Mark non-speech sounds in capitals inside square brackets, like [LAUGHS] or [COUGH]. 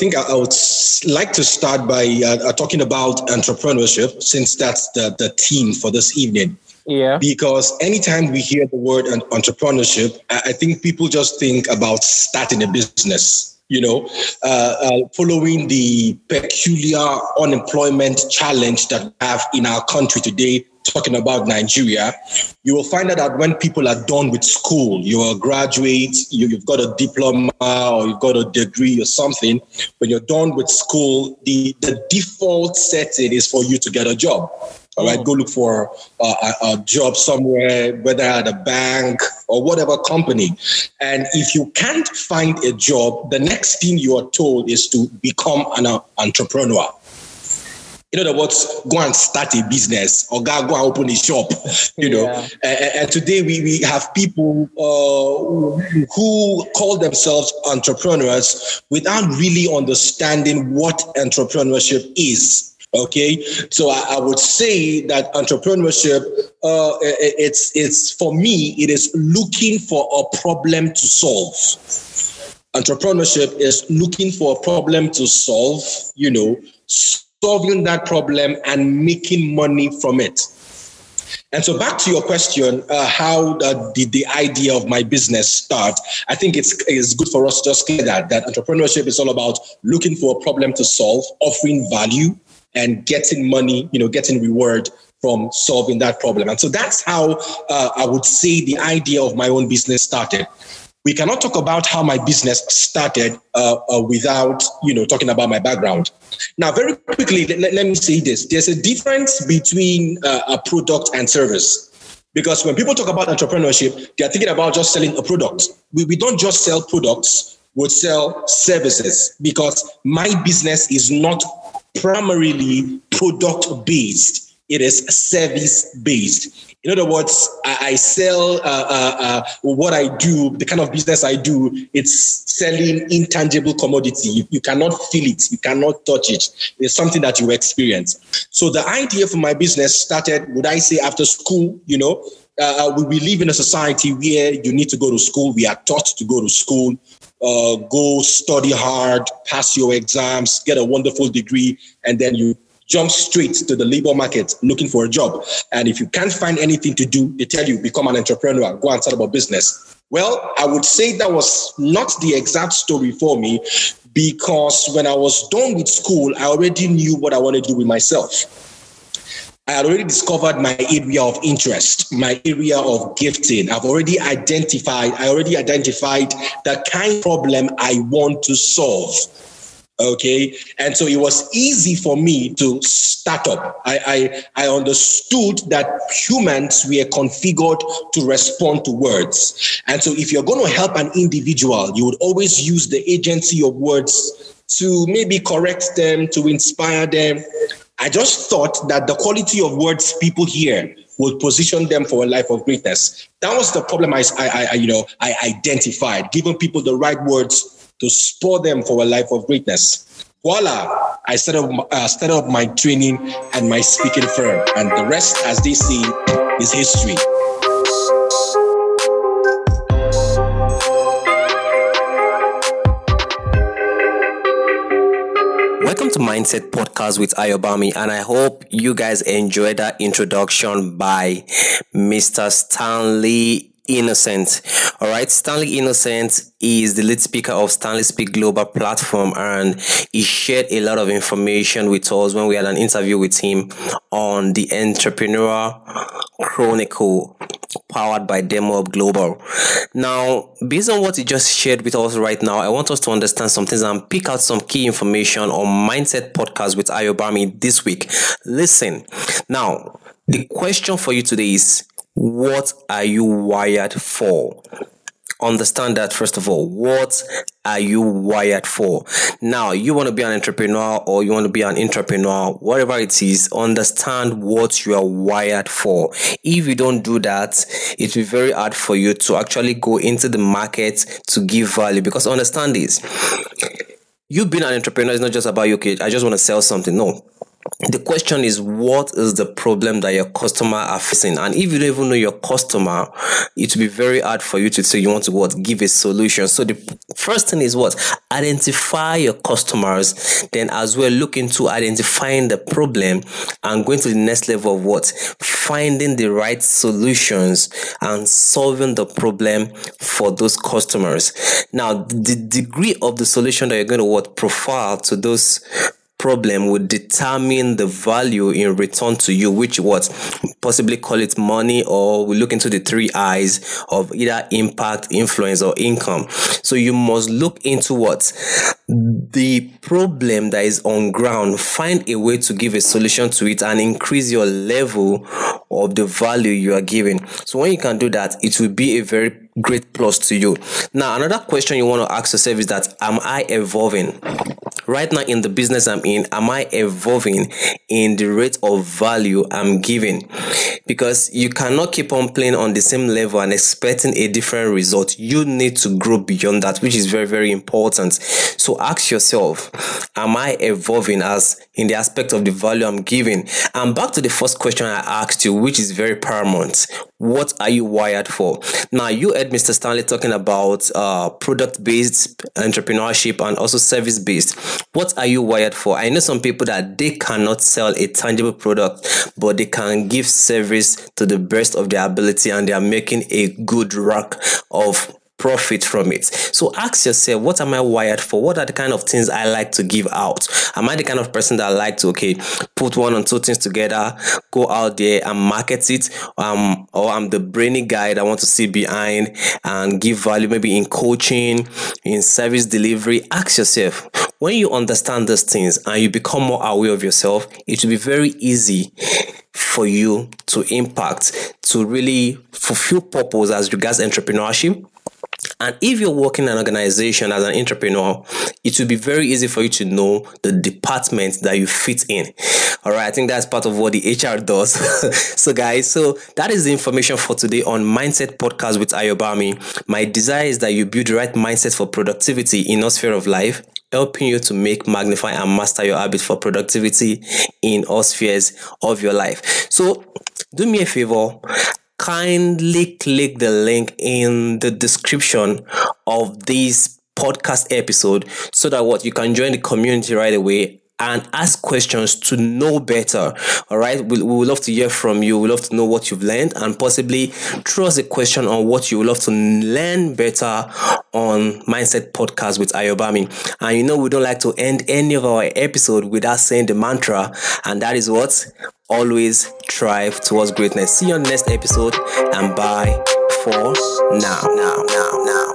think I, I, would like to start by uh, uh, talking about entrepreneurship, since that's the, the theme for this evening. Yeah. Because anytime we hear the word entrepreneurship, I think people just think about starting a business you know, uh, uh, following the peculiar unemployment challenge that we have in our country today, talking about Nigeria, you will find out that when people are done with school, you're a graduate, you, have got a diploma or you've got a degree or something, when you're done with school, the, the default setting is for you to get a job. All right, go look for a, a, job somewhere, whether at a bank or whatever company. And if you can't find a job, the next thing you are told is to become an uh, entrepreneur. In other words, go and start a business or go, go and open a shop, you know. Yeah. And, and, today we, we have people uh, who call themselves entrepreneurs without really understanding what entrepreneurship is Okay, so I, I, would say that entrepreneurship, uh, it's it's for me, it is looking for a problem to solve. Entrepreneurship is looking for a problem to solve. You know, solving that problem and making money from it. And so, back to your question, uh, how did the idea of my business start? I think it's, it's good for us to just clear that that entrepreneurship is all about looking for a problem to solve, offering value, and getting money, you know, getting reward from solving that problem. And so that's how uh, I would say the idea of my own business started. We cannot talk about how my business started uh, uh, without, you know, talking about my background. Now, very quickly, let, let me say this: there's a difference between uh, a product and service. Because when people talk about entrepreneurship, they're thinking about just selling a product. We, we don't just sell products, we sell services because my business is not primarily product based, it is service based. In other words, I, I sell uh, uh, uh, what I do, the kind of business I do, it's selling intangible commodity. You, you, cannot feel it, you cannot touch it. It's something that you experience. So the idea for my business started, would I say, after school, you know, uh, we, we live in a society where you need to go to school. We are taught to go to school uh, go study hard, pass your exams, get a wonderful degree, and then you jump straight to the labor market looking for a job. And if you can't find anything to do, they tell you become an entrepreneur, go and start up a business. Well, I would say that was not the exact story for me because when I was done with school, I already knew what I wanted to do with myself. I had already discovered my area of interest, my area of gifting. I've already identified, I already identified the kind of problem I want to solve. Okay. And so it was easy for me to start up. I, I, I understood that humans were configured to respond to words. And so if you're going to help an individual, you would always use the agency of words to maybe correct them, to inspire them, I just thought that the quality of words people hear would position them for a life of greatness. That was the problem I, I, I you know, I identified, giving people the right words to spur them for a life of greatness. Voila! I set up, uh, up my training and my speaking firm, and the rest, as they say, is history. Mindset Podcast with Ayobami, and I hope you guys enjoyed that introduction by Mr. Stanley Innocent. All right, Stanley Innocent is the lead speaker of Stanley Speak Global platform, and he shared a lot of information with us when we had an interview with him on the Entrepreneur Chronicle powered by Demo Up Global. Now, based on what he just shared with us right now, I want us to understand some things and pick out some key information on Mindset Podcast with Ayobami this week. Listen, now, the question for you today is what are you wired for? Understand that first of all. What are you wired for? Now, you want to be an entrepreneur or you want to be an entrepreneur, whatever it is, understand what you are wired for. If you don't do that, it will be very hard for you to actually go into the market to give value because understand this. You being an entrepreneur is not just about, you, okay, I just want to sell something. No the question is what is the problem that your customer are facing? And if you don't even know your customer it will be very hard for you to say you want to what give a solution. So the first thing is what? Identify your customers then as well look into identifying the problem and going to the next level of what? Finding the right solutions and solving the problem for those customers. Now the degree of the solution that you're going to what profile to those problem would determine the value in return to you, which what possibly call it money, or we look into the three eyes of either impact, influence, or income. So you must look into what the problem that is on ground, find a way to give a solution to it and increase your level of the value you are giving. So when you can do that, it will be a very great plus to you. Now, another question you want to ask yourself is that am I evolving? Right now in the business I'm in, am I evolving in the rate of value I'm giving? Because you cannot keep on playing on the same level and expecting a different result. You need to grow beyond that, which is very, very important. So ask yourself, am I evolving as in the aspect of the value I'm giving? And back to the first question I asked you, which is very paramount. What are you wired for? Now, you heard Mr. Stanley talking about uh, product based entrepreneurship and also service based. What are you wired for? I know some people that they cannot sell a tangible product, but they can give service to the best of their ability and they are making a good rack of profit from it. So ask yourself, what am I wired for? What are the kind of things I like to give out? Am I the kind of person that I like to, okay, put one or two things together, go out there and market it? Um, or I'm the brainy guy that I want to see behind and give value, maybe in coaching, in service delivery. Ask yourself, when you understand those things and you become more aware of yourself, it will be very easy for you to impact, to really fulfill purpose as regards entrepreneurship and if you're working in an organization as an entrepreneur, it will be very easy for you to know the department that you fit in. All right, I think that's part of what the HR does. [LAUGHS] so, guys, so that is the information for today on Mindset Podcast with Ayobami. My desire is that you build the right mindset for productivity in all sphere of life helping you to make, magnify, and master your habit for productivity in all spheres of your life. So, do me a favor kindly click the link in the description of this podcast episode so that what you can join the community right away and ask questions to know better. All right. We, we would love to hear from you. We love to know what you've learned and possibly throw us a question on what you would love to learn better on Mindset Podcast with Ayobami. And you know, we don't like to end any of our episode without saying the mantra, and that is what always strive towards greatness. See you on the next episode and bye for now. Now, now, now, now.